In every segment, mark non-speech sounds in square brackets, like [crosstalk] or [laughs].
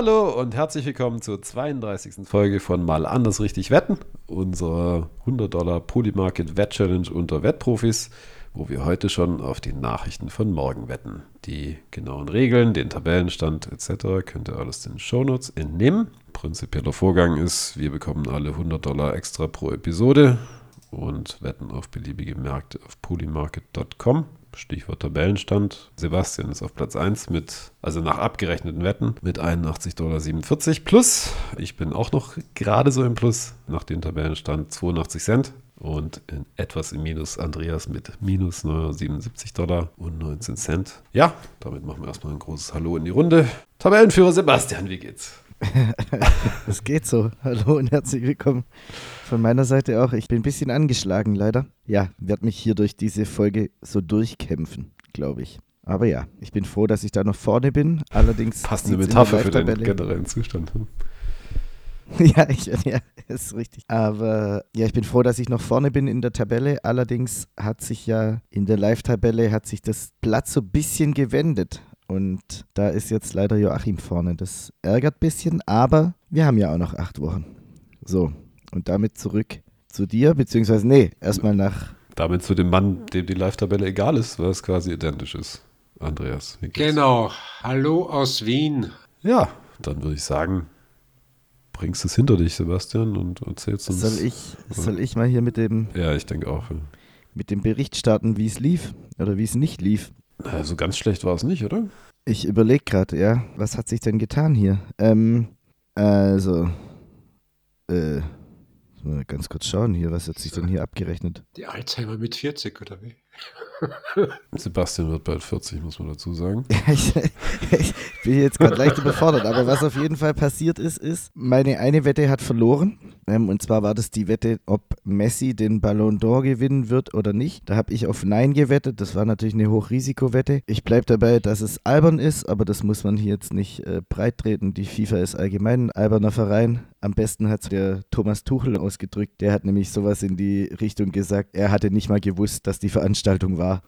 Hallo und herzlich willkommen zur 32. Folge von Mal anders richtig wetten, unserer 100 Dollar Polymarket Wett Challenge unter Wettprofis, wo wir heute schon auf die Nachrichten von morgen wetten. Die genauen Regeln, den Tabellenstand etc. könnt ihr alles den Shownotes entnehmen. Prinzipieller Vorgang ist, wir bekommen alle 100 Dollar extra pro Episode und wetten auf beliebige Märkte auf polymarket.com. Stichwort Tabellenstand. Sebastian ist auf Platz 1 mit, also nach abgerechneten Wetten, mit 81,47 Dollar plus. Ich bin auch noch gerade so im Plus nach dem Tabellenstand 82 Cent. Und in etwas im Minus Andreas mit minus 77 Dollar und 19 Cent. Ja, damit machen wir erstmal ein großes Hallo in die Runde. Tabellenführer Sebastian, wie geht's? [laughs] Es geht so. Hallo und herzlich willkommen von meiner Seite auch. Ich bin ein bisschen angeschlagen, leider. Ja, werde mich hier durch diese Folge so durchkämpfen, glaube ich. Aber ja, ich bin froh, dass ich da noch vorne bin. Allerdings. Passende Metapher für den Live-Tabelle- generellen Zustand. hm? [laughs] Ja, ich, ja, ist richtig. Aber ja, ich bin froh, dass ich noch vorne bin in der Tabelle. Allerdings hat sich ja in der Live-Tabelle hat sich das Blatt so ein bisschen gewendet. Und da ist jetzt leider Joachim vorne. Das ärgert ein bisschen, aber wir haben ja auch noch acht Wochen. So, und damit zurück zu dir, beziehungsweise, nee, erstmal nach. Damit zu dem Mann, dem die Live-Tabelle egal ist, weil es quasi identisch ist. Andreas? Genau. Hallo aus Wien. Ja, dann würde ich sagen, bringst es hinter dich, Sebastian, und erzählst uns. Soll ich, soll ich mal hier mit dem, Ja, ich denke auch. ja. mit dem Bericht starten, wie es lief oder wie es nicht lief? Na, so ganz schlecht war es nicht, oder? Ich überlege gerade, ja, was hat sich denn getan hier? Ähm, also, äh, mal ganz kurz schauen hier, was hat sich denn hier abgerechnet? Die Alzheimer mit 40 oder wie? Sebastian wird bald 40, muss man dazu sagen. [laughs] ich, ich bin jetzt gerade leicht überfordert, aber was auf jeden Fall passiert ist, ist, meine eine Wette hat verloren. Ähm, und zwar war das die Wette, ob Messi den Ballon d'Or gewinnen wird oder nicht. Da habe ich auf Nein gewettet. Das war natürlich eine Hochrisikowette. Ich bleibe dabei, dass es albern ist, aber das muss man hier jetzt nicht äh, breit treten. Die FIFA ist allgemein ein alberner Verein. Am besten hat es der Thomas Tuchel ausgedrückt. Der hat nämlich sowas in die Richtung gesagt, er hatte nicht mal gewusst, dass die Veranstaltung war.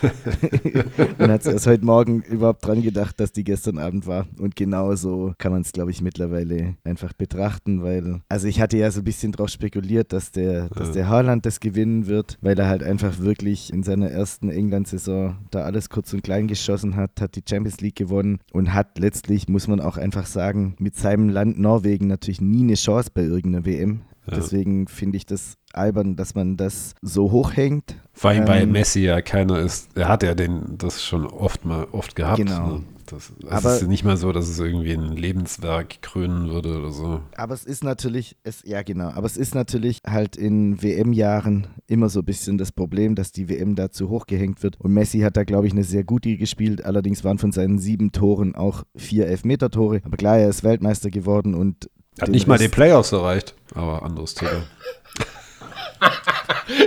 [laughs] und hat erst heute Morgen überhaupt dran gedacht, dass die gestern Abend war. Und genau so kann man es, glaube ich, mittlerweile einfach betrachten, weil, also ich hatte ja so ein bisschen drauf spekuliert, dass der, dass der Haaland das gewinnen wird, weil er halt einfach wirklich in seiner ersten England-Saison da alles kurz und klein geschossen hat, hat die Champions League gewonnen und hat letztlich, muss man auch einfach sagen, mit seinem Land Norwegen natürlich nie eine Chance bei irgendeiner WM. Ja. Deswegen finde ich das albern, dass man das so hochhängt. Vor allem, weil Ähm, Messi ja keiner ist. Er hat ja den, das schon oft mal oft gehabt. Genau. Ne? Das, es Aber- ist nicht mal so, dass es irgendwie ein Lebenswerk krönen würde oder so. Aber es ist natürlich, es, ja genau, aber es ist natürlich halt in WM-Jahren immer so ein bisschen das Problem, dass die WM da zu hoch gehängt wird. Und Messi hat da, glaube ich, eine sehr gute gespielt. Allerdings waren von seinen sieben Toren auch vier Elfmeter-Tore. Aber klar, er ist Weltmeister geworden und Hat nicht mal die Playoffs erreicht, aber anderes Thema. [laughs]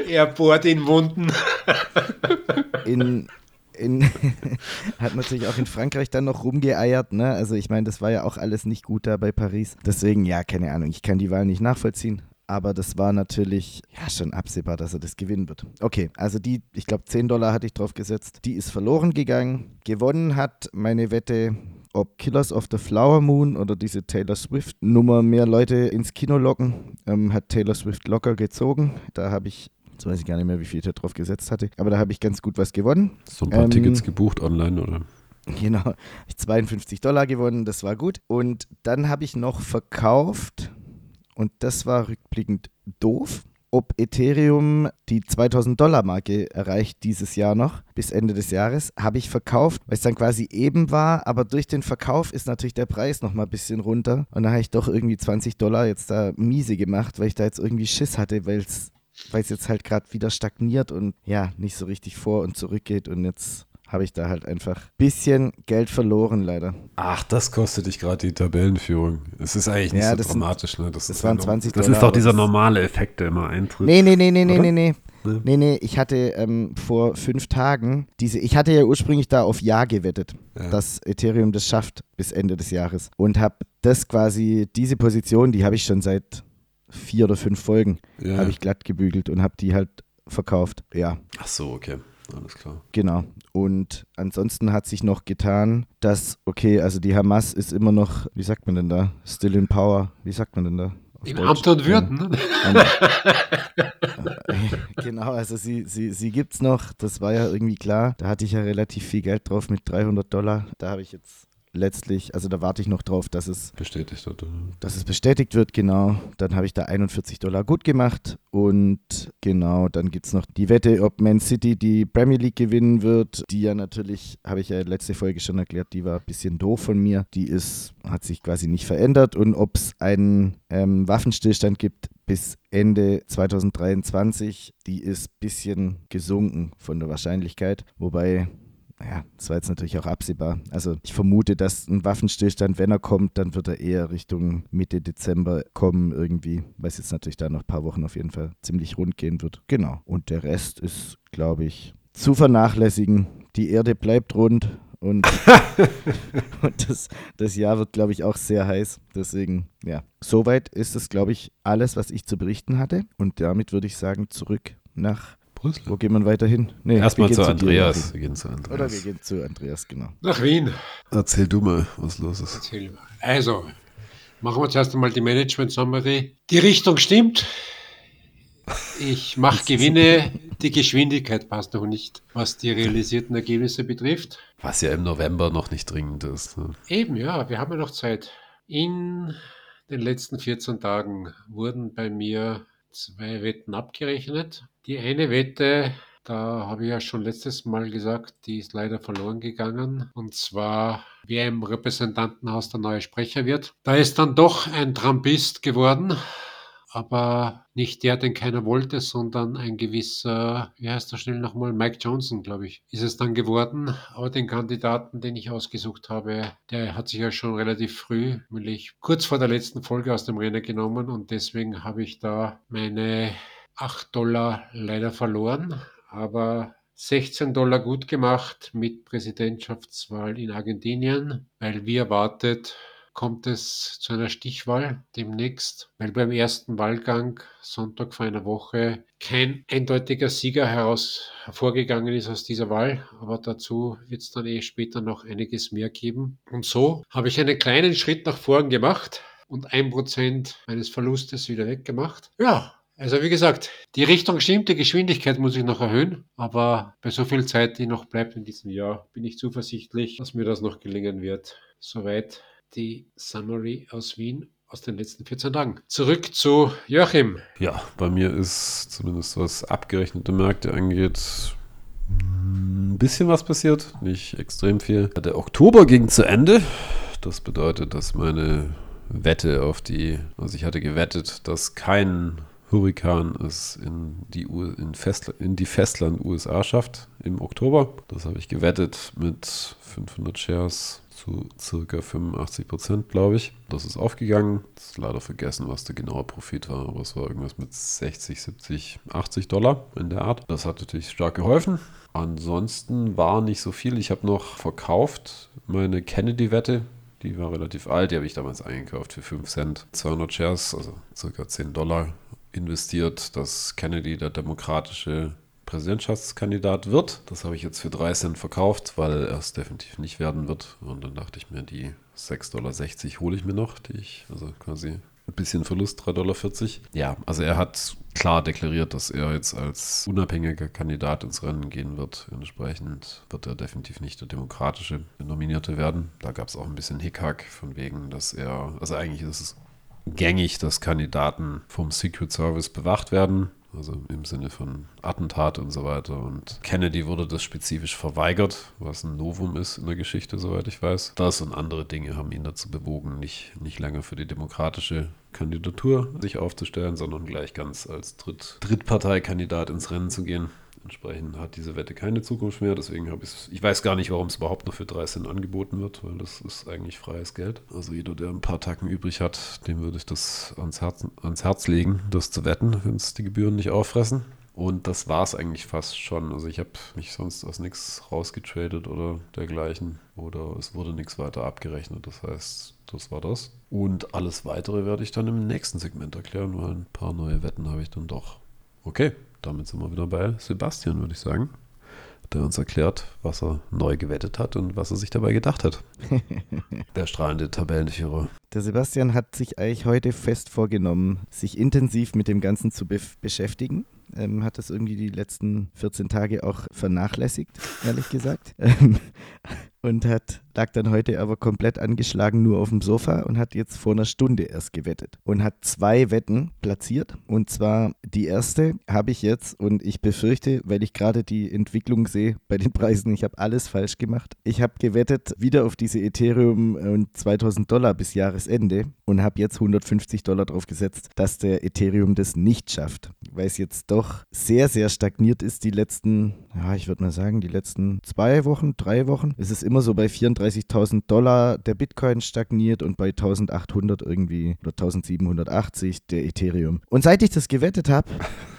Er bohrt in Wunden. in, in [laughs] hat natürlich auch in Frankreich dann noch rumgeeiert, ne? Also ich meine, das war ja auch alles nicht gut da bei Paris. Deswegen, ja, keine Ahnung, ich kann die Wahl nicht nachvollziehen. Aber das war natürlich ja schon absehbar, dass er das gewinnen wird. Okay, also die, ich glaube 10 Dollar hatte ich drauf gesetzt. Die ist verloren gegangen. Gewonnen hat meine Wette, ob Killers of the Flower Moon oder diese Taylor Swift Nummer mehr Leute ins Kino locken, ähm, hat Taylor Swift locker gezogen. Da habe ich, jetzt weiß ich gar nicht mehr, wie viel ich da drauf gesetzt hatte, aber da habe ich ganz gut was gewonnen. So ein paar Ähm, Tickets gebucht online, oder? Genau, [laughs] ich 52 Dollar gewonnen, das war gut. Und dann habe ich noch verkauft, und das war rückblickend doof, ob Ethereum die 2000 Dollar Marke erreicht dieses Jahr noch, bis Ende des Jahres, habe ich verkauft, weil es dann quasi eben war, aber durch den Verkauf ist natürlich der Preis noch mal ein bisschen runter. Und da habe ich doch irgendwie 20 Dollar jetzt da miese gemacht, weil ich da jetzt irgendwie Schiss hatte, weil es weil es jetzt halt gerade wieder stagniert und ja, nicht so richtig vor und zurück geht und jetzt habe ich da halt einfach ein bisschen Geld verloren leider. Ach, das kostet dich gerade die Tabellenführung. Es ist eigentlich nicht Ja, so das sind- dramatisch, ne? Das, das ist waren ja noch- 20 Das Dollar, ist doch dieser das- normale Effekt, der immer eintritt. Nee, nee, nee, nee, nee, nee. Nee. Nee, nee, ich hatte ähm, vor fünf Tagen diese, ich hatte ja ursprünglich da auf Ja gewettet, Ja. dass Ethereum das schafft bis Ende des Jahres. Und habe das quasi, diese Position, die habe ich schon seit vier oder fünf Folgen, Ja. habe ich glatt gebügelt und habe die halt verkauft. Ja, Ach so, okay. Alles klar. Genau. Und ansonsten hat sich noch getan, dass, okay, also die Hamas ist immer noch, wie sagt man denn da? Still in power. Wie sagt man denn da? auf Im? Amt und Würden. Ne? [laughs] [laughs] genau, also sie, sie, sie gibt es noch, das war ja irgendwie klar. Da hatte ich ja relativ viel Geld drauf mit 300 Dollar. Da habe ich jetzt letztlich, also da warte ich noch drauf, dass es, Bestätigt äh, dass es bestätigt wird, genau. Dann habe ich da 41 Dollar gut gemacht und genau, dann gibt es noch die Wette, ob Man City die Premier League gewinnen wird. Die ja natürlich, habe ich ja letzte Folge schon erklärt, die war ein bisschen doof von mir. Die ist, hat sich quasi nicht verändert und ob es einen ähm, Waffenstillstand gibt bis Ende 2023, die ist ein bisschen gesunken von der Wahrscheinlichkeit, wobei ja, das war jetzt natürlich auch absehbar. Also ich vermute, dass ein Waffenstillstand, wenn er kommt, dann wird er eher Richtung Mitte Dezember kommen irgendwie, weil es jetzt natürlich da noch ein paar Wochen auf jeden Fall ziemlich rund gehen wird. Genau. Und der Rest ist, glaube ich, zu vernachlässigen. Die Erde bleibt rund und, [laughs] und das, das Jahr wird, glaube ich, auch sehr heiß. Deswegen, ja, soweit ist es, glaube ich, alles, was ich zu berichten hatte. Und damit würde ich sagen, zurück nach, Brüssel. wo gehen wir weiter hin? Nee, Erstmal zu Andreas. Wir gehen zu Oder wir Andreas. gehen zu Andreas, genau. Nach Wien. Erzähl du mal, was los ist. Erzähl mal. Also, machen wir zuerst einmal die Management Summary. Die Richtung stimmt. Ich mache [laughs] Gewinne. Die Geschwindigkeit passt noch nicht, was die realisierten Ergebnisse betrifft. Was ja im November noch nicht dringend ist. Ne? Eben, ja, wir haben ja noch Zeit. In den letzten 14 Tagen wurden bei mir zwei Wetten abgerechnet. Die eine Wette, da habe ich ja schon letztes Mal gesagt, die ist leider verloren gegangen. Und zwar, wer im Repräsentantenhaus der neue Sprecher wird. Da ist dann doch ein Trumpist geworden. Aber nicht der, den keiner wollte, sondern ein gewisser, wie heißt er schnell nochmal, Mike Johnson, glaube ich, ist es dann geworden. Aber den Kandidaten, den ich ausgesucht habe, der hat sich ja schon relativ früh, nämlich kurz vor der letzten Folge aus dem Rennen genommen und deswegen habe ich da meine 8 Dollar leider verloren. Aber 16 Dollar gut gemacht mit Präsidentschaftswahl in Argentinien, weil wie erwartet kommt es zu einer Stichwahl demnächst, weil beim ersten Wahlgang Sonntag vor einer Woche kein eindeutiger Sieger heraus hervorgegangen ist aus dieser Wahl, aber dazu wird es dann eh später noch einiges mehr geben. Und so habe ich einen kleinen Schritt nach vorn gemacht und ein Prozent meines Verlustes wieder weggemacht. Ja, also wie gesagt, die Richtung stimmt, die Geschwindigkeit muss ich noch erhöhen, aber bei so viel Zeit, die noch bleibt in diesem Jahr, bin ich zuversichtlich, dass mir das noch gelingen wird. Soweit die Summary aus Wien aus den letzten 14 Tagen. Zurück zu Joachim. Ja, bei mir ist zumindest was abgerechnete Märkte angeht, ein bisschen was passiert, nicht extrem viel. Der Oktober ging zu Ende. Das bedeutet, dass meine Wette auf die, also ich hatte gewettet, dass kein Hurrikan es in die, in, Festla in die Festland USA schafft im Oktober. Das habe ich gewettet mit 500 Shares zu circa 85 Prozent, glaube ich. Das ist aufgegangen. Das ist leider vergessen, was der genaue Profit war, aber es war irgendwas mit 60, 70, 80 Dollar in der Art. Das hat natürlich stark geholfen. Ansonsten war nicht so viel. Ich habe noch verkauft meine Kennedy-Wette. Die war relativ alt, die habe ich damals eingekauft für 5 Cent. 200 Shares, also circa 10 Dollar investiert, dass Kennedy der demokratische Präsidentschaftskandidat wird. Das habe ich jetzt für 3 Cent verkauft, weil er es definitiv nicht werden wird. Und dann dachte ich mir, die 6,60 Dollar hole ich mir noch, die ich, also quasi ein bisschen Verlust, 3,40 Dollar. Ja, also er hat klar deklariert, dass er jetzt als unabhängiger Kandidat ins Rennen gehen wird. Entsprechend wird er definitiv nicht der demokratische Nominierte werden. Da gab es auch ein bisschen Hickhack von wegen, dass er, also eigentlich ist es gängig, dass Kandidaten vom Secret Service bewacht werden. Also im Sinne von Attentat und so weiter. Und Kennedy wurde das spezifisch verweigert, was ein Novum ist in der Geschichte, soweit ich weiß. Das und andere Dinge haben ihn dazu bewogen, nicht, nicht länger für die demokratische Kandidatur sich aufzustellen, sondern gleich ganz als Dritt, Drittparteikandidat ins Rennen zu gehen. Entsprechend hat diese Wette keine Zukunft mehr. Deswegen habe ich. Ich weiß gar nicht, warum es überhaupt noch für 3 Cent angeboten wird, weil das ist eigentlich freies Geld. Also jeder, der ein paar Tacken übrig hat, dem würde ich das ans Herz, ans Herz legen, das zu wetten, wenn es die Gebühren nicht auffressen. Und das war es eigentlich fast schon. Also ich habe mich sonst aus nichts rausgetradet oder dergleichen. Oder es wurde nichts weiter abgerechnet. Das heißt, das war das. Und alles weitere werde ich dann im nächsten Segment erklären, weil ein paar neue Wetten habe ich dann doch. Okay, damit sind wir wieder bei Sebastian, würde ich sagen. der uns erklärt, was er neu gewettet hat und was er sich dabei gedacht hat. [laughs] der strahlende Tabellenführer. Der Sebastian hat sich eigentlich heute fest vorgenommen, sich intensiv mit dem Ganzen zu be beschäftigen. Ähm, hat das irgendwie die letzten 14 Tage auch vernachlässigt, ehrlich gesagt. Ähm, [laughs] und hat, lag dann heute aber komplett angeschlagen nur auf dem Sofa und hat jetzt vor einer Stunde erst gewettet und hat zwei Wetten platziert. Und zwar die erste habe ich jetzt und ich befürchte, weil ich gerade die Entwicklung sehe bei den Preisen, ich habe alles falsch gemacht. Ich habe gewettet wieder auf diese Ethereum und 2000 Dollar bis Jahresende und habe jetzt 150 Dollar drauf gesetzt, dass der Ethereum das nicht schafft, weil es jetzt doch sehr, sehr stagniert ist die letzten, ja, ich würde mal sagen, die letzten zwei Wochen, drei Wochen. Es ist immer so bei 34.000 Dollar der Bitcoin stagniert und bei 1.800 irgendwie oder 1.780 der Ethereum. Und seit ich das gewettet habe,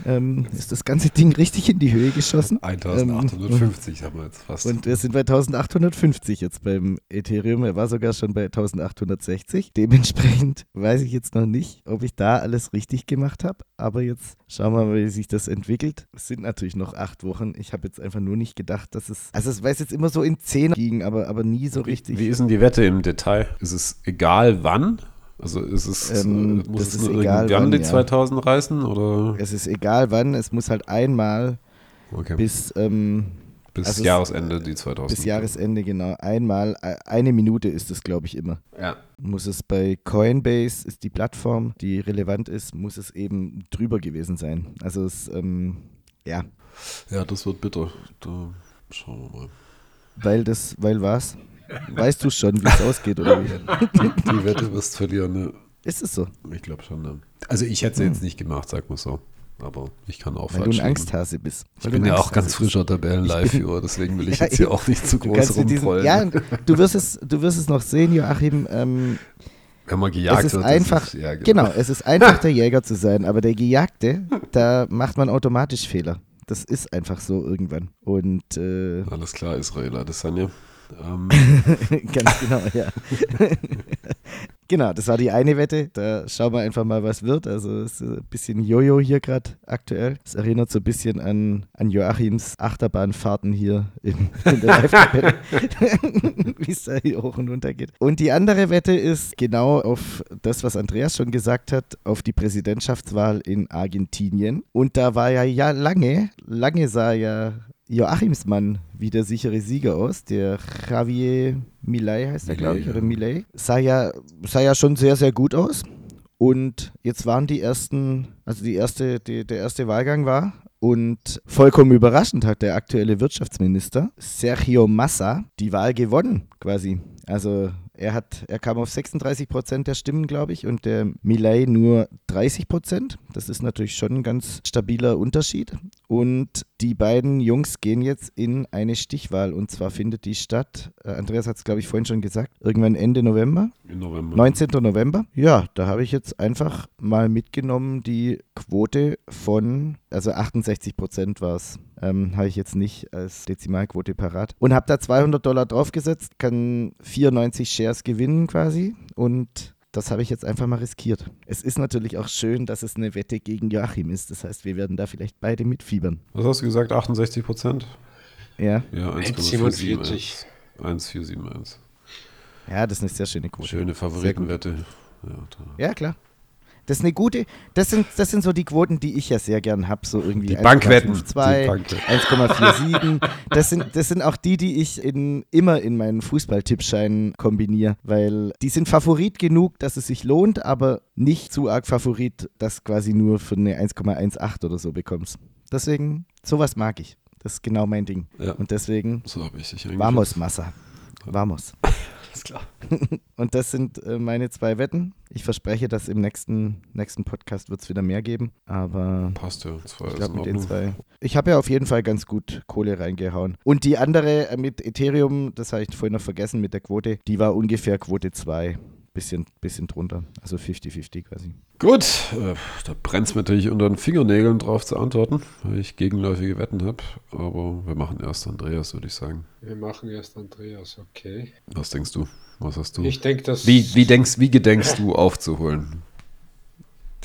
ähm, ist das ganze Ding richtig in die Höhe geschossen. 1850 ähm, haben wir jetzt fast. Und wir sind bei 1850 jetzt beim Ethereum. Er war sogar schon bei 1860. Dementsprechend weiß ich jetzt noch nicht, ob ich da alles richtig gemacht habe. Aber jetzt schauen wir mal, wie sich das entwickelt. Es sind natürlich noch acht Wochen. Ich habe jetzt einfach nur nicht gedacht, dass es. Also, es weiß jetzt immer so in zehn ging, aber, aber nie so richtig. Wie, wie ist denn die Wette im Detail? Ist es egal wann? Also ist es, ähm, muss das es ist nur egal wann, die ja. 2000 reißen? Oder? Es ist egal wann, es muss halt einmal Okay. bis, ähm, Bis also es- Jahresende die 2000. bis Jahresende, genau. Einmal, äh, eine Minute ist es, glaube ich, immer. Ja. Muss es bei Coinbase, ist die Plattform, die relevant ist, muss es eben drüber gewesen sein. Also es, ähm, ja, ja, das wird bitter. Da schauen wir mal. weil das, weil was? Weißt du schon, wie es ausgeht, oder wie? Die Wette wirst verlieren, ne? Ist es so? Ich glaube schon. Ne? Also ich hätte sie jetzt nicht gemacht, sag mal so. Aber ich kann auch Weil du ein. Angsthase bist. Ich Weil bin ja auch ganz frischer Tabellen-Live-Viewer, deswegen will [laughs] ich jetzt hier auch nicht zu groß rumprollen. ja, du wirst, es, du wirst es noch sehen, Joachim. Ähm, Wenn man gejagt es ist wird, einfach, ist, ja, genau, es ist einfach [laughs] der Jäger zu sein, aber der Gejagte, da macht man automatisch Fehler. Das ist einfach so irgendwann. Und äh, Alles klar, Israel Adesanya. Ähm, [laughs] ganz genau, ja. [laughs] genau, das war die eine Wette. Da schauen wir einfach mal, was wird. Also es ist ein bisschen Jojo hier gerade aktuell. Es erinnert so ein bisschen an, an Joachims Achterbahnfahrten hier im, in der [laughs] Live-Tabelle, wie es da hier hoch und runter geht. Und die andere Wette ist genau auf das, was Andreas schon gesagt hat, auf die Präsidentschaftswahl in Argentinien. Und da war ja, ja lange, lange sah ja Joachims Mann wie der sichere Sieger aus. Der Javier Milei heißt er, glaube ich, ja. oder Milei. Sah ja, sah ja schon sehr, sehr gut aus. Und jetzt waren die ersten, also die erste, die, der erste Wahlgang war. Und vollkommen überraschend hat der aktuelle Wirtschaftsminister Sergio Massa die Wahl gewonnen, quasi. Also er hat, er kam auf 36 Prozent der Stimmen, glaube ich, und der Milei nur 30 Prozent. Das ist natürlich schon ein ganz stabiler Unterschied. Und die beiden Jungs gehen jetzt in eine Stichwahl. Und zwar findet die statt, äh, Andreas hat es, glaube ich, vorhin schon gesagt, irgendwann Ende November. Im November. 19. November. Ja, da habe ich jetzt einfach mal mitgenommen die Quote von, also 68 Prozent war es, ähm, habe ich jetzt nicht als Dezimalquote parat. Und habe da 200 Dollar draufgesetzt, kann 94 Shares gewinnen quasi und das habe ich jetzt einfach mal riskiert. Es ist natürlich auch schön, dass es eine Wette gegen Joachim ist. Das heißt, wir werden da vielleicht beide mitfiebern. Was hast du gesagt? 68 Prozent? Ja, Ja, 1,47. 1,471. ja das ist eine sehr schöne Quote. Schöne Favoritenwette. Ja. Ja, klar. Das ist eine gute, das sind, das sind so die Quoten, die ich ja sehr gern habe, so irgendwie Die Bankwetten. 1,52, Die Bankwetten. 1,47. [laughs] Das sind, das sind auch die, die ich in, immer in meinen Fußballtippscheinen kombiniere, weil die sind Favorit genug, dass es sich lohnt, aber nicht zu arg Favorit, dass quasi nur für eine 1,18 oder so bekommst. Deswegen, sowas mag ich. Das ist genau mein Ding. Ja. Und deswegen, So habe ich dich vamos, Massa. Vamos. [laughs] Alles klar. Und das sind äh, meine zwei Wetten. Ich verspreche, dass im nächsten, nächsten Podcast wird es wieder mehr geben. Aber Passt ja. War ich glaube mit den zwei. Ich habe ja auf jeden Fall ganz gut Kohle reingehauen. Und die andere äh, mit Ethereum, das habe ich vorhin noch vergessen mit der Quote, die war ungefähr Quote 2. Bisschen, bisschen drunter. Also 50-50 quasi. Gut, äh, da brennt es mir natürlich unter den Fingernägeln drauf zu antworten, weil ich gegenläufige Wetten habe. Aber wir machen erst Andreas, würde ich sagen. Wir machen erst Andreas, okay. Was denkst du? Was hast du? Ich denke, dass. wie, wie, denkst, wie gedenkst du aufzuholen?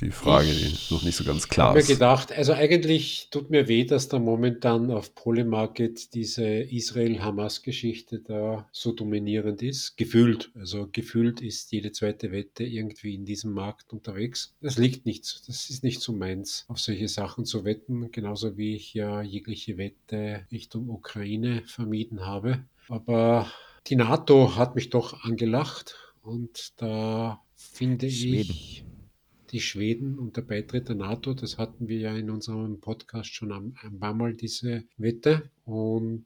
Die Frage, die noch nicht so ganz Ich klar habe mir ist. gedacht, also eigentlich tut mir weh, dass da momentan auf Polymarket diese Israel-Hamas-Geschichte da so dominierend ist. Gefühlt. Also gefühlt ist jede zweite Wette irgendwie in diesem Markt unterwegs. Das liegt nicht, das ist nicht so meins, auf solche Sachen zu wetten. Genauso wie ich ja jegliche Wette Richtung Ukraine vermieden habe. Aber die NATO hat mich doch angelacht und da finde Schweden. ich die Schweden und der Beitritt der NATO, das hatten wir ja in unserem Podcast schon ein, paar Mal diese Wette. Und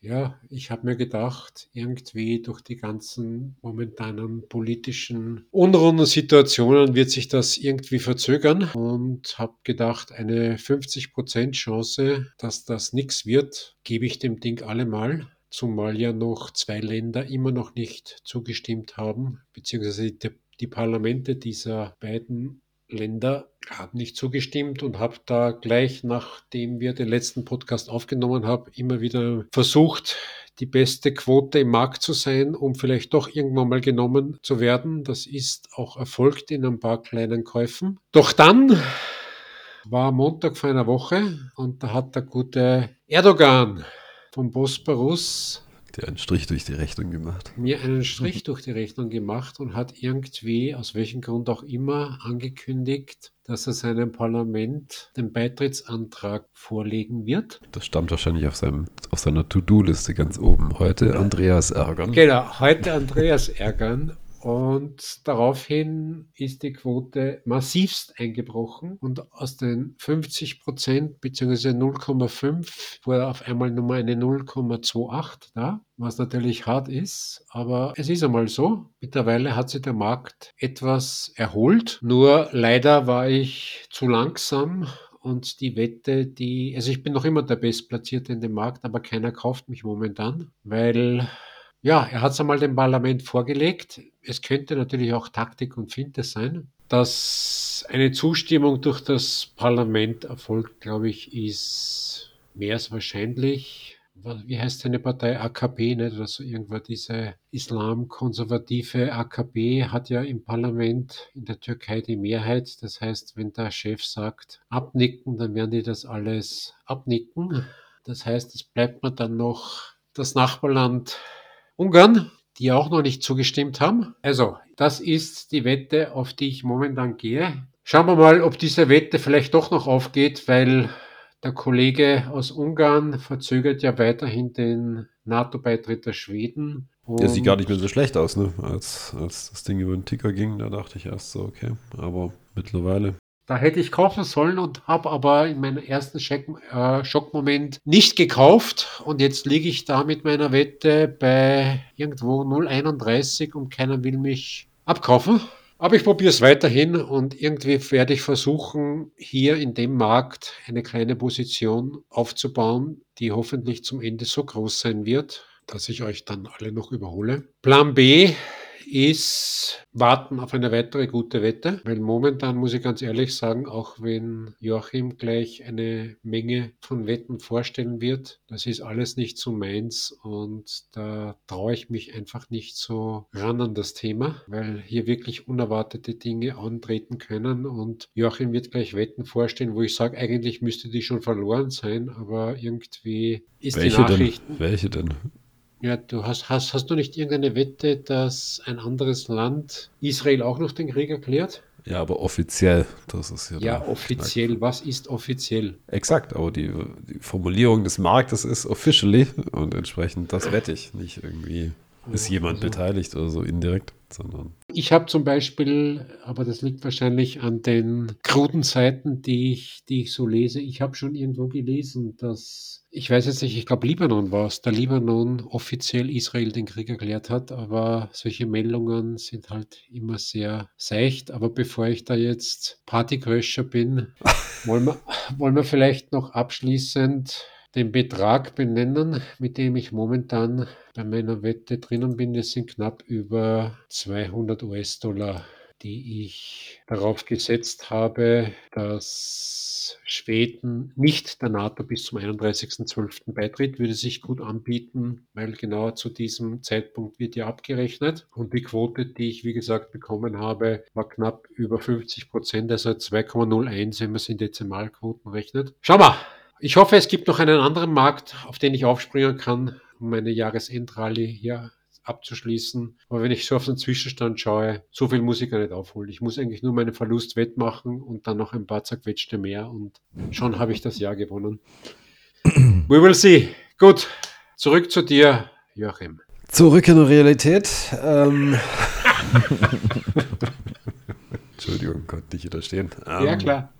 ja, ich habe mir gedacht, irgendwie durch die ganzen momentanen politischen unrunden Situationen wird sich das irgendwie verzögern und habe gedacht, eine 50% Chance, dass das nichts wird, gebe ich dem Ding allemal zumal ja noch zwei Länder immer noch nicht zugestimmt haben, beziehungsweise die, die Parlamente dieser beiden Länder haben nicht zugestimmt und habe da gleich, nachdem wir den letzten Podcast aufgenommen haben, immer wieder versucht, die beste Quote im Markt zu sein, um vielleicht doch irgendwann mal genommen zu werden. Das ist auch erfolgt in ein paar kleinen Käufen. Doch dann war Montag vor einer Woche und da hat der gute Erdogan vom Bosporus Der einen Strich durch die Rechnung gemacht. mir einen Strich [laughs] durch die Rechnung gemacht und hat irgendwie, aus welchem Grund auch immer, angekündigt, dass er seinem Parlament den Beitrittsantrag vorlegen wird. Das stammt wahrscheinlich auf, seinem, auf seiner To-Do-Liste ganz oben. Heute Andreas ärgern. Genau, heute Andreas ärgern. Und daraufhin ist die Quote massivst eingebrochen und aus den 50 Prozent bzw. 0,5 wurde auf einmal nur mal eine 0,28 da, was natürlich hart ist, aber es ist einmal so. Mittlerweile hat sich der Markt etwas erholt, nur leider war ich zu langsam und die Wette, die, also ich bin noch immer der Bestplatzierte in dem Markt, aber keiner kauft mich momentan, weil ja, er hat es einmal dem Parlament vorgelegt. Es könnte natürlich auch Taktik und Finte sein. Dass eine Zustimmung durch das Parlament erfolgt, glaube ich, ist mehr als wahrscheinlich. Wie heißt seine Partei? AKP, nicht? Oder so irgendwas, diese islamkonservative AKP hat ja im Parlament in der Türkei die Mehrheit. Das heißt, wenn der Chef sagt, abnicken, dann werden die das alles abnicken. Das heißt, es bleibt mir dann noch das Nachbarland Ungarn, die auch noch nicht zugestimmt haben. Also, das ist die Wette, auf die ich momentan gehe. Schauen wir mal, ob diese Wette vielleicht doch noch aufgeht, weil der Kollege aus Ungarn verzögert ja weiterhin den NATO-Beitritt der Schweden. Der sieht gar nicht mehr so schlecht aus, ne? Als, als das Ding über den Ticker ging, da dachte ich erst so, okay. Aber mittlerweile. Da hätte ich kaufen sollen und habe aber in meinem ersten Schock, äh, Schockmoment nicht gekauft. Und jetzt liege ich da mit meiner Wette bei irgendwo 0,31 und keiner will mich abkaufen. Aber ich probiere es weiterhin und irgendwie werde ich versuchen, hier in dem Markt eine kleine Position aufzubauen, die hoffentlich zum Ende so groß sein wird, dass ich euch dann alle noch überhole. Plan B ist warten auf eine weitere gute Wette, weil momentan muss ich ganz ehrlich sagen, auch wenn Joachim gleich eine Menge von Wetten vorstellen wird, das ist alles nicht so meins und da traue ich mich einfach nicht so ran an das Thema, weil hier wirklich unerwartete Dinge antreten können und Joachim wird gleich Wetten vorstellen, wo ich sage, eigentlich müsste die schon verloren sein, aber irgendwie ist die Welche denn? Welche denn? Ja, du hast, hast, hast du nicht irgendeine Wette, dass ein anderes Land Israel auch noch den Krieg erklärt? Ja, aber offiziell. Das ist ja, Ja, offiziell. Was ist offiziell? Knack. Exakt, aber die, die Formulierung des Marktes ist officially und entsprechend das wette ich. Nicht irgendwie ist jemand Also- beteiligt oder so indirekt, sondern Ich habe zum Beispiel, aber das liegt wahrscheinlich an den kruden Seiten, die ich, die ich so lese. Ich habe schon irgendwo gelesen, dass, ich weiß jetzt nicht, ich glaube Libanon war es, der Libanon offiziell Israel den Krieg erklärt hat, aber solche Meldungen sind halt immer sehr seicht. Aber bevor ich da jetzt Partycrasher bin, [laughs] wollen wir, wollen wir vielleicht noch abschließend den Betrag benennen, mit dem ich momentan bei meiner Wette drinnen bin. Das sind knapp über 200 US-Dollar, die ich darauf gesetzt habe, dass Schweden nicht der NATO bis zum 31.12. beitritt, würde sich gut anbieten, weil genau zu diesem Zeitpunkt wird ja abgerechnet. Und die Quote, die ich wie gesagt bekommen habe, war knapp über 50 Prozent, also 2,01, wenn man es in Dezimalquoten rechnet. Schau mal! Ich hoffe, es gibt noch einen anderen Markt, auf den ich aufspringen kann, um meine Jahresendrallye hier abzuschließen. Aber wenn ich so auf den Zwischenstand schaue, so viel muss ich gar nicht aufholen. Ich muss eigentlich nur meinen Verlust wettmachen und dann noch ein paar zerquetschte mehr und schon habe ich das Jahr gewonnen. We will see. Gut, zurück zu dir, Joachim. Zurück in die Realität. Ähm [laughs] Entschuldigung, konnte nicht widerstehen. Ähm, ja, klar.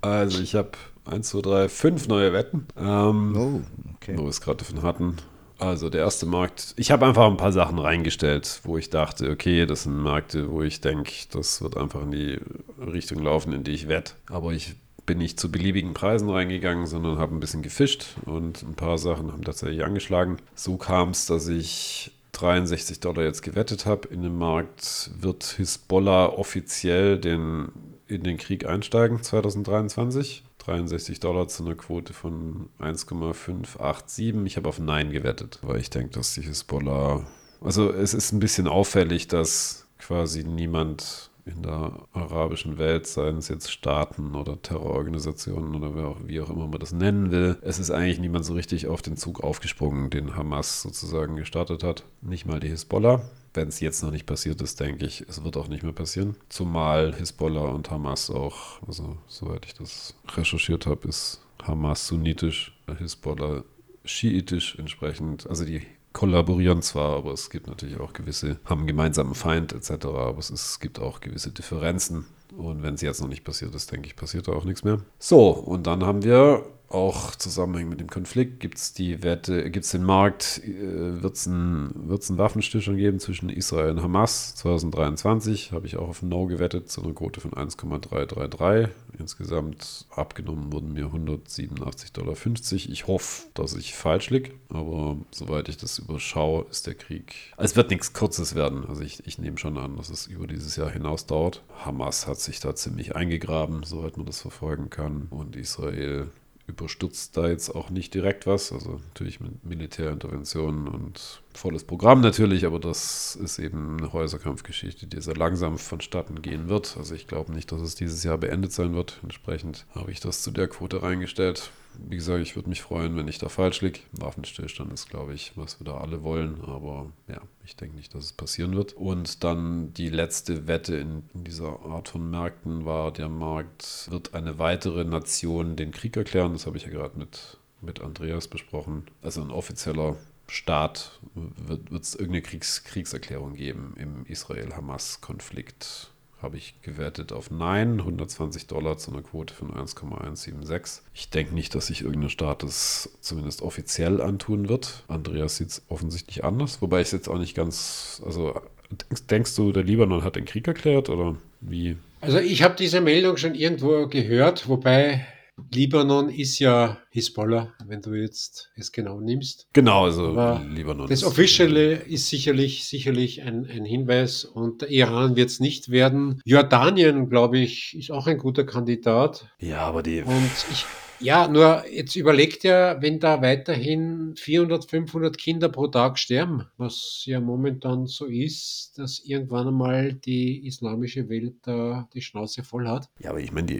Also ich habe 1, 2, 3, 5 neue Wetten. Ähm, Oh, okay. Wo wir es gerade davon hatten. Also der erste Markt, ich habe einfach ein paar Sachen reingestellt, wo ich dachte, okay, das sind Märkte, wo ich denke, das wird einfach in die Richtung laufen, in die ich wette. Aber ich bin nicht zu beliebigen Preisen reingegangen, sondern habe ein bisschen gefischt und ein paar Sachen haben tatsächlich angeschlagen. So kam es, dass ich 63 Dollar jetzt gewettet habe. In dem Markt wird Hisbollah offiziell den, in den Krieg einsteigen 2023. 63 Dollar zu einer Quote von 1,587. Ich habe auf Nein gewettet, weil ich denke, dass die Hisbollah. Also es ist ein bisschen auffällig, dass quasi niemand in der arabischen Welt, seien es jetzt Staaten oder Terrororganisationen oder wer auch, wie auch immer man das nennen will, es ist eigentlich niemand so richtig auf den Zug aufgesprungen, den Hamas sozusagen gestartet hat. Nicht mal die Hisbollah. Wenn es jetzt noch nicht passiert ist, denke ich, es wird auch nicht mehr passieren. Zumal Hisbollah und Hamas auch, also soweit ich das recherchiert habe, ist Hamas sunnitisch, Hisbollah schiitisch entsprechend. Also die kollaborieren zwar, aber es gibt natürlich auch gewisse, haben einen gemeinsamen Feind etc., aber es, ist, es gibt auch gewisse Differenzen. Und wenn es jetzt noch nicht passiert ist, denke ich, passiert da auch nichts mehr. So, und dann haben wir auch Zusammenhang mit dem Konflikt, gibt es die Wette, gibt es den Markt, äh, wird es einen wird's Waffenstillstand geben zwischen Israel und Hamas 2023, habe ich auch auf No gewettet, zu einer Quote von 1,333. Insgesamt abgenommen wurden mir 187,50 Dollar. Ich hoffe, dass ich falsch liege, aber soweit ich das überschaue, ist der Krieg. Es wird nichts Kurzes werden. Also ich, ich nehme schon an, dass es über dieses Jahr hinaus dauert. Hamas hat sich da ziemlich eingegraben, soweit man das verfolgen kann. Und Israel überstürzt da jetzt auch nicht direkt was. Also natürlich mit Militärinterventionen und volles Programm natürlich, aber das ist eben eine Häuserkampfgeschichte, die sehr langsam vonstatten gehen wird. Also ich glaube nicht, dass es dieses Jahr beendet sein wird. Entsprechend habe ich das zu der Quote reingestellt. Wie gesagt, ich würde mich freuen, wenn ich da falsch liege. Waffenstillstand ist, glaube ich, was wir da alle wollen. Aber ja, ich denke nicht, dass es passieren wird. Und dann die letzte Wette in, in, dieser Art von Märkten war, der Markt wird eine weitere Nation den Krieg erklären. Das habe ich ja gerade mit, mit Andreas besprochen. Also ein offizieller Staat wird es irgendeine Kriegs, Kriegserklärung geben im Israel-Hamas-Konflikt habe ich gewertet auf Nein, 120 Dollar zu einer Quote von 1,176. Ich denke nicht, dass sich irgendein Staat das zumindest offiziell antun wird. Andreas sieht es offensichtlich anders, wobei ich es jetzt auch nicht ganz, also denkst, denkst du, der Libanon hat den Krieg erklärt oder wie? Also ich habe diese Meldung schon irgendwo gehört, wobei Libanon ist ja Hisbollah, wenn du jetzt es genau nimmst. Genau, also Aber Libanon. Das Officielle ist sicherlich, sicherlich ein, ein Hinweis und der Iran wird es nicht werden. Jordanien, glaube ich, ist auch ein guter Kandidat. Ja, aber die. Und ich, ja, nur jetzt überlegt ja, wenn da weiterhin 400, 500 Kinder pro Tag sterben, was ja momentan so ist, dass irgendwann einmal die islamische Welt da die Schnauze voll hat. Ja, aber ich meine,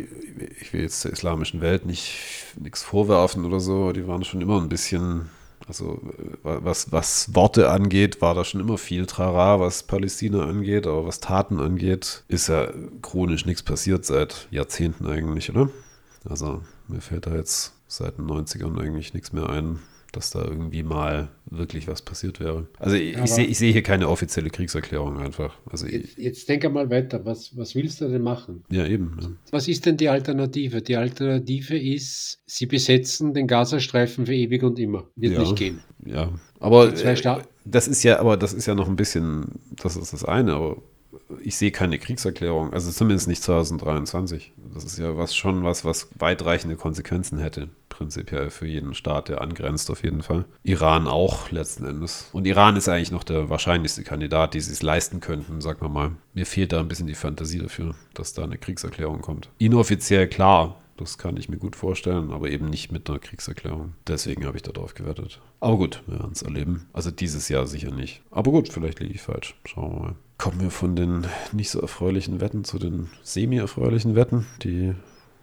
ich will jetzt der islamischen Welt nicht nichts vorwerfen oder so. Die waren schon immer ein bisschen, also was, was Worte angeht, war da schon immer viel Trara, was Palästina angeht, aber was Taten angeht, ist ja chronisch nichts passiert seit Jahrzehnten eigentlich, oder? Also mir fällt da jetzt seit den 90ern eigentlich nichts mehr ein, dass da irgendwie mal wirklich was passiert wäre. Also ich, ich sehe sehe hier keine offizielle Kriegserklärung einfach. Also Jetzt, jetzt denk einmal weiter, was, was willst du denn machen? ja, eben. Ja. Was ist denn die Alternative? Die Alternative ist, sie besetzen den Gazastreifen für ewig und immer. Wird Ja. nicht gehen. Ja, aber äh, das ist ja, aber das ist ja noch ein bisschen, das ist das eine, aber ich sehe keine Kriegserklärung, also zumindest nicht 2023. Das ist ja was schon was, was weitreichende Konsequenzen hätte, prinzipiell für jeden Staat, der angrenzt auf jeden Fall. Iran auch letzten Endes. Und Iran ist eigentlich noch der wahrscheinlichste Kandidat, die sie es leisten könnten, sagen wir mal. Mir fehlt da ein bisschen die Fantasie dafür, dass da eine Kriegserklärung kommt. Inoffiziell klar, Das kann ich mir gut vorstellen, aber eben nicht mit einer Kriegserklärung. Deswegen habe ich darauf gewettet. Aber gut, wir werden es erleben. Also dieses Jahr sicher nicht. Aber gut, vielleicht liege ich falsch. Schauen wir mal. Kommen wir von den nicht so erfreulichen Wetten zu den semi-erfreulichen Wetten, die,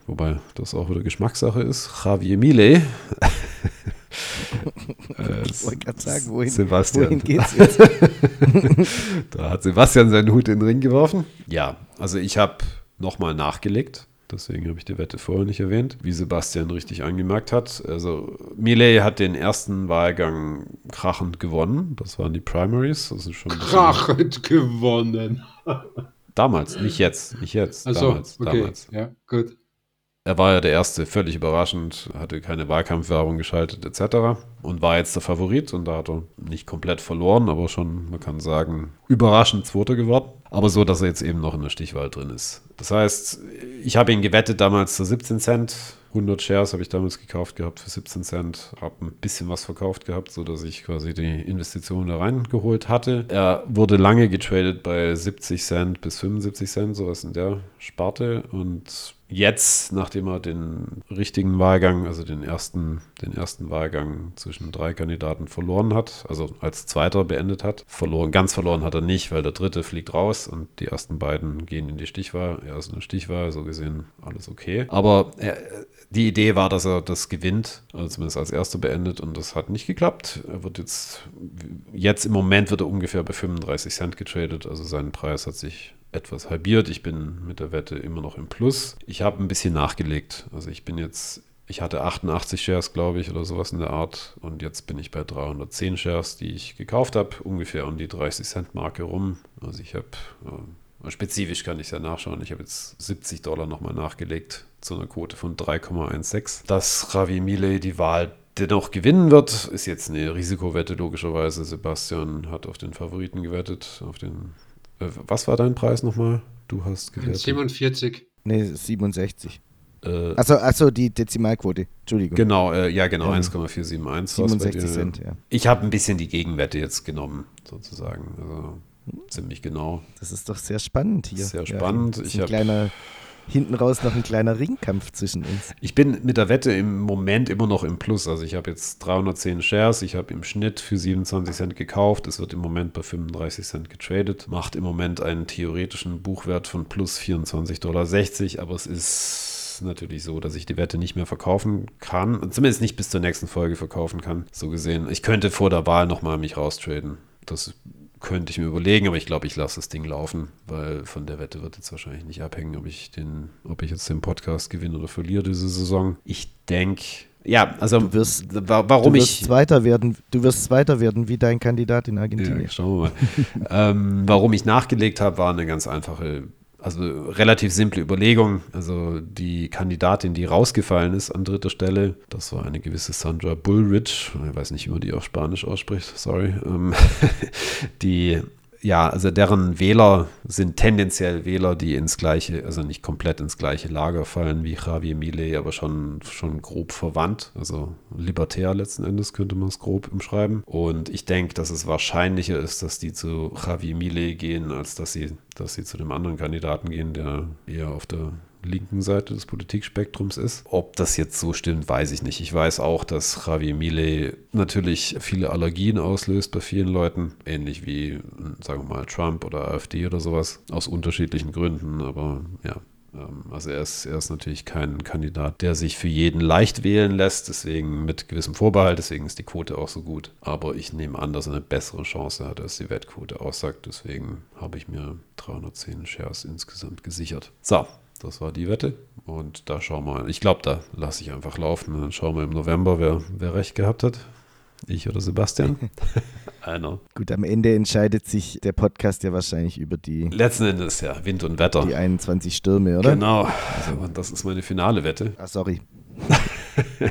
wobei das auch wieder Geschmackssache ist. Javier Milei. [laughs] ich wollte gerade sagen, wohin, Sebastian. wohin geht's [laughs] jetzt? da hat Sebastian seinen Hut in den Ring geworfen. Ja, also ich habe nochmal nachgelegt. Deswegen habe ich die Wette vorher nicht erwähnt, wie Sebastian richtig angemerkt hat. Also Millet hat den ersten Wahlgang krachend gewonnen. Das waren die Primaries. Das ist schon Krachend gewonnen. damals, nicht jetzt, nicht jetzt. Also, damals, okay. damals. Ja, gut. Er war ja der Erste, völlig überraschend, hatte keine Wahlkampfwerbung geschaltet etc. und war jetzt der Favorit und da hat er nicht komplett verloren, aber schon, man kann sagen, überraschend Zweiter geworden. Aber so, dass er jetzt eben noch in der Stichwahl drin ist. Das heißt, ich habe ihn gewettet damals zu 17 Cent. 100 Shares habe ich damals gekauft gehabt für 17 Cent. Habe ein bisschen was verkauft gehabt, sodass ich quasi die Investition da reingeholt hatte. Er wurde lange getradet bei 70 Cent bis 75 Cent, sowas in der Sparte. Und jetzt, nachdem er den richtigen Wahlgang, also den ersten, den ersten Wahlgang zwischen drei Kandidaten verloren hat, also als Zweiter beendet hat, verloren, ganz verloren hat er nicht, weil der Dritte fliegt raus und die ersten beiden gehen in die Stichwahl. Er ist in der Stichwahl, so gesehen alles okay. Aber er, die Idee war, dass er das gewinnt, also zumindest als Erster beendet und das hat nicht geklappt. Er wird jetzt, jetzt im Moment wird er ungefähr bei 35 Cent getradet, also sein Preis hat sich etwas halbiert. Ich bin mit der Wette immer noch im Plus. Ich habe ein bisschen nachgelegt. Also ich bin jetzt, ich hatte 88 Shares, glaube ich, oder sowas in der Art. Und jetzt bin ich bei 310 Shares, die ich gekauft habe, ungefähr um die 30 Cent Marke rum. Also ich habe, äh, spezifisch kann ich es ja nachschauen, ich habe jetzt 70 Dollar nochmal nachgelegt zu einer Quote von 3,16. Dass Ravi Milei die Wahl dennoch gewinnen wird, ist jetzt eine Risikowette logischerweise. Sebastian hat auf den Favoriten gewettet, auf den was war dein Preis nochmal? Du hast gewettet. 47. Nee, 67. Äh, Achso, achso, die Dezimalquote. Entschuldigung. genau, äh, ja, genau, Ähm, 1,471. war's bei 67 dir. Cent, ja. Ich habe ein bisschen die Gegenwette jetzt genommen, sozusagen. Also ziemlich genau. Das ist doch sehr spannend hier. Sehr Ja, spannend. ist Ich ein hab- kleiner, hinten raus noch ein kleiner Ringkampf zwischen uns. Ich bin mit der Wette im Moment immer noch im Plus. Also ich habe jetzt 310 Shares, ich habe im Schnitt für 27 Cent gekauft. Es wird im Moment bei 35 Cent getradet. Macht im Moment einen theoretischen Buchwert von plus 24,60 Dollar. Aber es ist natürlich so, dass ich die Wette nicht mehr verkaufen kann. Zumindest nicht bis zur nächsten Folge verkaufen kann. So gesehen. Ich könnte vor der Wahl nochmal mich raustraden. Das könnte ich mir überlegen, aber ich glaube, ich lasse das Ding laufen, weil von der Wette wird jetzt wahrscheinlich nicht abhängen, ob ich den, ob ich jetzt den Podcast gewinne oder verliere diese Saison. Ich denke, ja, also Du wirst- wa- warum du wirst ich Zweiter werden, du wirst Zweiter werden wie dein Kandidat in Argentinien. ja, schauen wir mal. [laughs] ähm, warum ich nachgelegt habe, war eine ganz einfache, also relativ simple Überlegung. Also die Kandidatin, die rausgefallen ist an dritter Stelle, das war eine gewisse Sandra Bullrich. Ich weiß nicht, wie man die auf Spanisch ausspricht, sorry. Ähm, [laughs] die ja, also deren Wähler sind tendenziell Wähler, die ins gleiche, also nicht komplett ins gleiche Lager fallen wie Javier Milei, aber schon, schon grob verwandt. Also libertär letzten Endes könnte man es grob umschreiben. Und ich denke, dass es wahrscheinlicher ist, dass die zu Javier Milei gehen, als dass sie, dass sie zu dem anderen Kandidaten gehen, der eher auf der linken Seite des Politikspektrums ist. Ob das jetzt so stimmt, weiß ich nicht. Ich weiß auch, dass Javier Milei natürlich viele Allergien auslöst bei vielen Leuten, ähnlich wie, sagen wir mal, Trump oder AfD oder sowas, aus unterschiedlichen Gründen. Aber ja, ähm, also er ist, er ist natürlich kein Kandidat, der sich für jeden leicht wählen lässt, deswegen mit gewissem Vorbehalt, deswegen ist die Quote auch so gut. Aber ich nehme an, dass er eine bessere Chance hat, als die Wettquote aussagt. Deswegen habe ich mir 310 Shares insgesamt gesichert. So, das war die Wette. Und da schauen wir mal. Ich glaube, da lasse ich einfach laufen. Dann schauen wir im November, wer, wer recht gehabt hat. Ich oder Sebastian? [laughs] Einer. Gut, am Ende entscheidet sich der Podcast ja wahrscheinlich über die, Letzten Endes ja Wind und Wetter. die 21 Stürme, oder? Genau. Also, und das ist meine finale Wette. Ah, sorry. [laughs]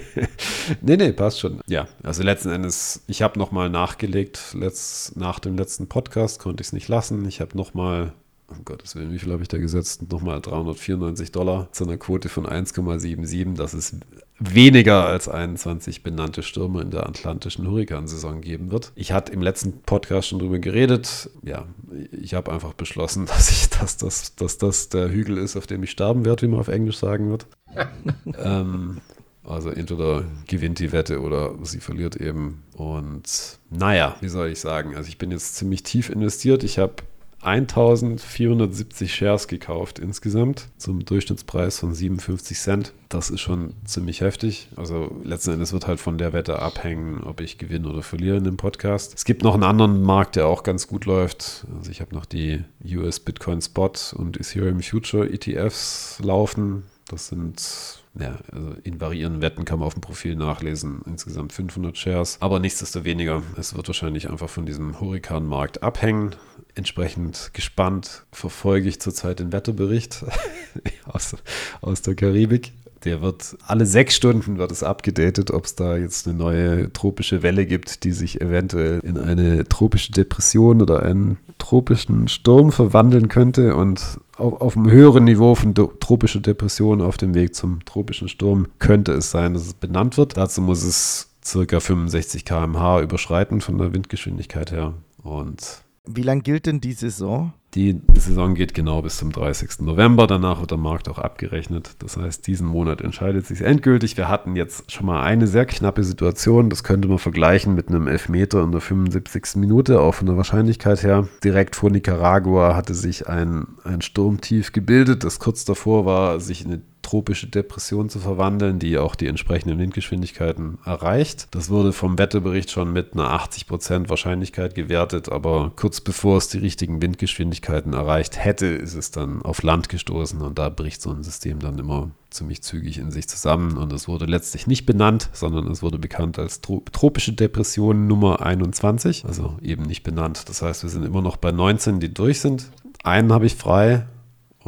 nee, nee, passt schon. Ja, also letzten Endes, ich habe nochmal nachgelegt. Letzt, nach dem letzten Podcast konnte ich es nicht lassen. Ich habe nochmal um Gottes Willen, wie viel habe ich da gesetzt? Nochmal 394 Dollar zu einer Quote von 1,77. Das ist weniger als 21 benannte Stürme in der atlantischen Hurrikansaison geben wird. Ich hatte im letzten Podcast schon drüber geredet. Ja, ich habe einfach beschlossen, [laughs] dass ich, dass das, dass das der Hügel ist, auf dem ich sterben werde, wie man auf Englisch sagen wird. [laughs] ähm, also entweder gewinnt die Wette oder sie verliert eben. Und naja, wie soll ich sagen? Also ich bin jetzt ziemlich tief investiert. Ich habe 1470 Shares gekauft insgesamt zum Durchschnittspreis von 57 Cent. Das ist schon ziemlich heftig. Also letzten Endes wird halt von der Wette abhängen, ob ich gewinne oder verliere in dem Podcast. Es gibt noch einen anderen Markt, der auch ganz gut läuft. Also ich habe noch die US Bitcoin Spot und Ethereum Future ETFs laufen. Das sind ja, also in variierenden Wetten kann man auf dem Profil nachlesen, insgesamt 500 Shares. Aber nichtsdestoweniger, es wird wahrscheinlich einfach von diesem Hurrikanmarkt abhängen. Entsprechend gespannt verfolge ich zurzeit den Wetterbericht [laughs] aus, aus der Karibik. Der wird alle sechs Stunden wird es abgedatet, ob es da jetzt eine neue tropische Welle gibt, die sich eventuell in eine tropische Depression oder einen tropischen Sturm verwandeln könnte und auf, auf einem höheren Niveau von tropischer Depression auf dem Weg zum tropischen Sturm könnte es sein, dass es benannt wird. Dazu muss es circa 65 km/h überschreiten von der Windgeschwindigkeit her. Und wie lange gilt denn die Saison? Die Saison geht genau bis zum 30. November. Danach wird der Markt auch abgerechnet. Das heißt, diesen Monat entscheidet sich endgültig. Wir hatten jetzt schon mal eine sehr knappe Situation. Das könnte man vergleichen mit einem Elfmeter in der 75. Minute, auch von der Wahrscheinlichkeit her. Direkt vor Nicaragua hatte sich ein, ein Sturmtief gebildet, das kurz davor war, sich in eine tropische Depression zu verwandeln, die auch die entsprechenden Windgeschwindigkeiten erreicht. Das wurde vom Wetterbericht schon mit einer 80% Wahrscheinlichkeit gewertet, aber kurz bevor es die richtigen Windgeschwindigkeiten erreicht hätte, ist es dann auf Land gestoßen und da bricht so ein System dann immer ziemlich zügig in sich zusammen und es wurde letztlich nicht benannt, sondern es wurde bekannt als tropische Depression Nummer 21, also eben nicht benannt. Das heißt, wir sind immer noch bei 19, die durch sind. Einen habe ich frei,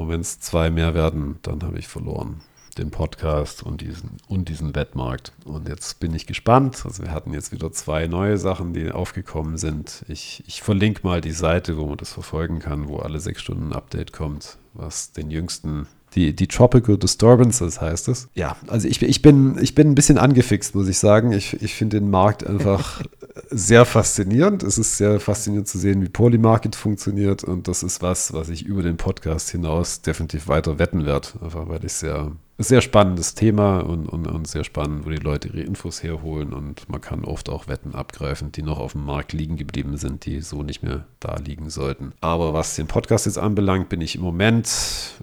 und wenn es zwei mehr werden, dann habe ich verloren. Den Podcast und diesen, und diesen Wettmarkt. Und jetzt bin ich gespannt. Also wir hatten jetzt wieder zwei neue Sachen, die aufgekommen sind. Ich, ich verlinke mal die Seite, wo man das verfolgen kann, wo alle sechs Stunden ein Update kommt, was den jüngsten die, die Tropical Disturbances heißt es. Ja, also ich, ich, bin, ich bin ein bisschen angefixt, muss ich sagen. Ich, ich finde den Markt einfach [laughs] sehr faszinierend. Es ist sehr faszinierend zu sehen, wie Polymarket funktioniert. Und das ist was, was ich über den Podcast hinaus definitiv weiter wetten werde. Einfach weil ich sehr sehr spannendes Thema und, und, und, sehr spannend, wo die Leute ihre Infos herholen und man kann oft auch Wetten abgreifen, die noch auf dem Markt liegen geblieben sind, die so nicht mehr da liegen sollten. Aber was den Podcast jetzt anbelangt, bin ich im Moment,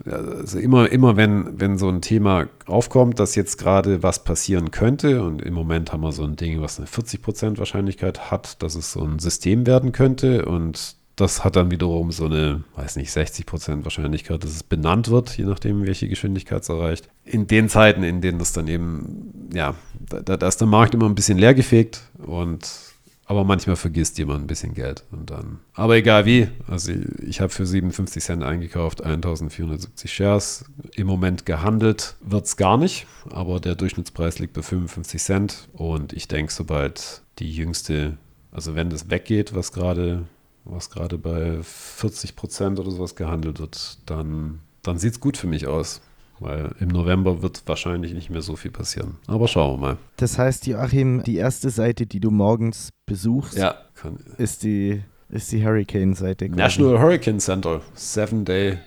also immer, immer wenn, wenn so ein Thema aufkommt, dass jetzt gerade was passieren könnte und im Moment haben wir so ein Ding, was eine 40% Wahrscheinlichkeit hat, dass es so ein System werden könnte und das hat dann wiederum so eine, weiß nicht, 60% Wahrscheinlichkeit, dass es benannt wird, je nachdem, welche Geschwindigkeit es erreicht. In den Zeiten, in denen das dann eben, ja, da, da ist der Markt immer ein bisschen leergefegt und aber manchmal vergisst jemand ein bisschen Geld und dann. Aber egal wie, also ich habe für 57 Cent eingekauft, 1470 Shares. Im Moment gehandelt wird es gar nicht, aber der Durchschnittspreis liegt bei 55 Cent und ich denke, sobald die jüngste, also wenn das weggeht, was gerade was gerade bei 40 Prozent oder sowas gehandelt wird, dann, dann sieht es gut für mich aus. Weil im November wird wahrscheinlich nicht mehr so viel passieren. Aber schauen wir mal. Das heißt, Joachim, die erste Seite, die du morgens besuchst, ja, ist die, ist die Hurricane-Seite. National Hurricane Center, Seven Day,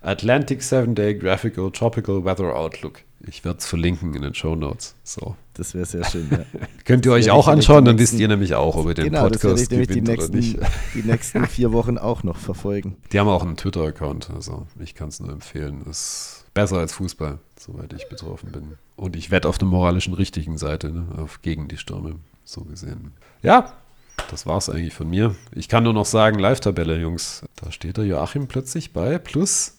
Atlantic Seven Day Graphical Tropical Weather Outlook. Ich werde es verlinken in den Show Notes. So. Das wäre sehr schön. Ja. [laughs] Könnt ihr euch auch anschauen, dann wisst ihr nämlich auch, ob ihr den genau, Podcast gewinnt die nächsten, oder nicht. [laughs] Die nächsten vier Wochen auch noch verfolgen. Die haben auch einen Twitter-Account, also ich kann es nur empfehlen. Ist besser als Fußball, soweit ich betroffen bin. Und ich wette auf der moralischen richtigen Seite, ne, auf gegen die Stürme, so gesehen. Ja, das war es eigentlich von mir. Ich kann nur noch sagen, Live-Tabelle, Jungs. Da steht der Joachim plötzlich bei plus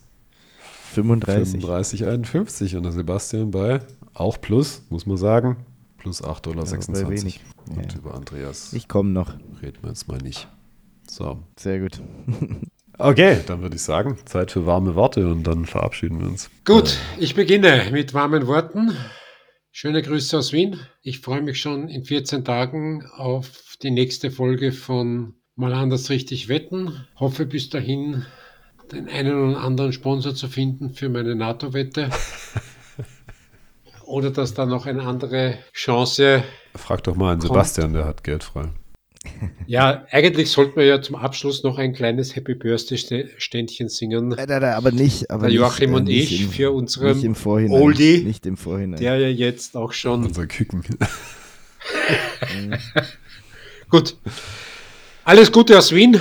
35. 35, 51 und der Sebastian bei auch plus, muss man sagen, plus 8,26 Dollar. Ja, wenig. Und ja. über Andreas. Ich komme noch. Reden wir jetzt mal nicht. So. Sehr gut. [laughs] okay, dann würde ich sagen, Zeit für warme Worte und dann verabschieden wir uns. Gut, ich beginne mit warmen Worten. Schöne Grüße aus Wien. Ich freue mich schon in 14 Tagen auf die nächste Folge von Mal anders richtig wetten. Hoffe bis dahin den einen oder anderen Sponsor zu finden für meine NATO-Wette. [laughs] oder dass da noch eine andere Chance. Frag doch mal einen Sebastian, der hat Geld frei. Ja, eigentlich sollten wir ja zum Abschluss noch ein kleines Happy Birthday-Ständchen singen. Nein, nein, nein, aber nicht. Aber der Joachim nicht, und äh, nicht ich im, für unseren nicht im Vorhinein, Oldie, Nicht im Vorhinein. der ja jetzt auch schon. Unser Küken. [laughs] Gut. Alles Gute aus Wien.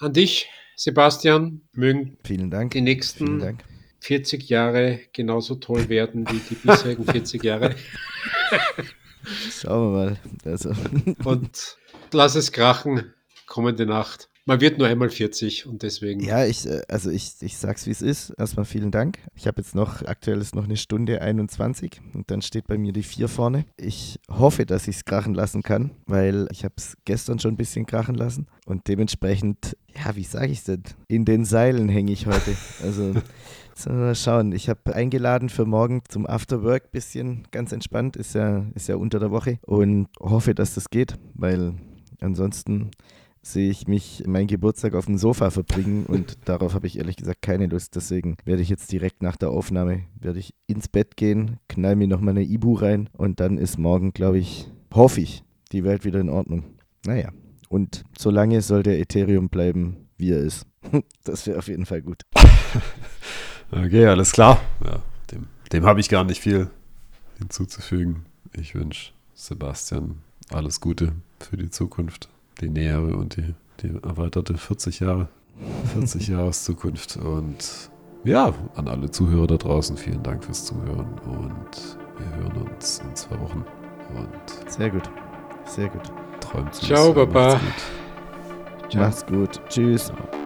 An dich, Sebastian. Mögen Vielen Dank. die nächsten Dank. 40 Jahre genauso toll werden wie die bisherigen 40 Jahre. Schauen wir mal. Also, Und lass es krachen, kommende Nacht. Man wird nur einmal 40 und deswegen. ja, ich, äh, also ich, ich sag's wie es ist. Erstmal vielen Dank. Ich habe jetzt noch, aktuell ist noch eine Stunde 21 und dann steht bei mir die 4 vorne. Ich hoffe, dass ich es krachen lassen kann, weil ich habe es gestern schon ein bisschen krachen lassen und dementsprechend, ja, wie sage ich denn? In den Seilen hänge ich heute. Also [laughs] wir mal schauen. Ich habe eingeladen für morgen zum Afterwork, bisschen ganz entspannt, ist ja, ist ja unter der Woche und hoffe, dass das geht, weil ansonsten sehe ich mich meinen Geburtstag auf dem Sofa verbringen [laughs] und darauf habe ich ehrlich gesagt keine Lust. Deswegen werde ich jetzt direkt nach der Aufnahme werde ich ins Bett gehen, knall mir noch mal eine Ibu rein und dann ist morgen, glaube ich, hoffe ich, die Welt wieder in Ordnung. Naja, und solange soll der Ethereum bleiben, wie er ist. [laughs] Das wäre auf jeden Fall gut. [laughs] Okay, alles klar. Ja, dem dem habe ich gar nicht viel hinzuzufügen. Ich wünsche Sebastian alles Gute für die Zukunft, die nähere und die, die erweiterte 40 Jahre, [laughs] 40 Jahres Zukunft. Und ja, an alle Zuhörer da draußen, vielen Dank fürs Zuhören und wir hören uns in zwei Wochen. Und Sehr gut. Sehr gut. träumt Ciao, Baba. macht's gut. Macht's gut. Tschüss. Ciao.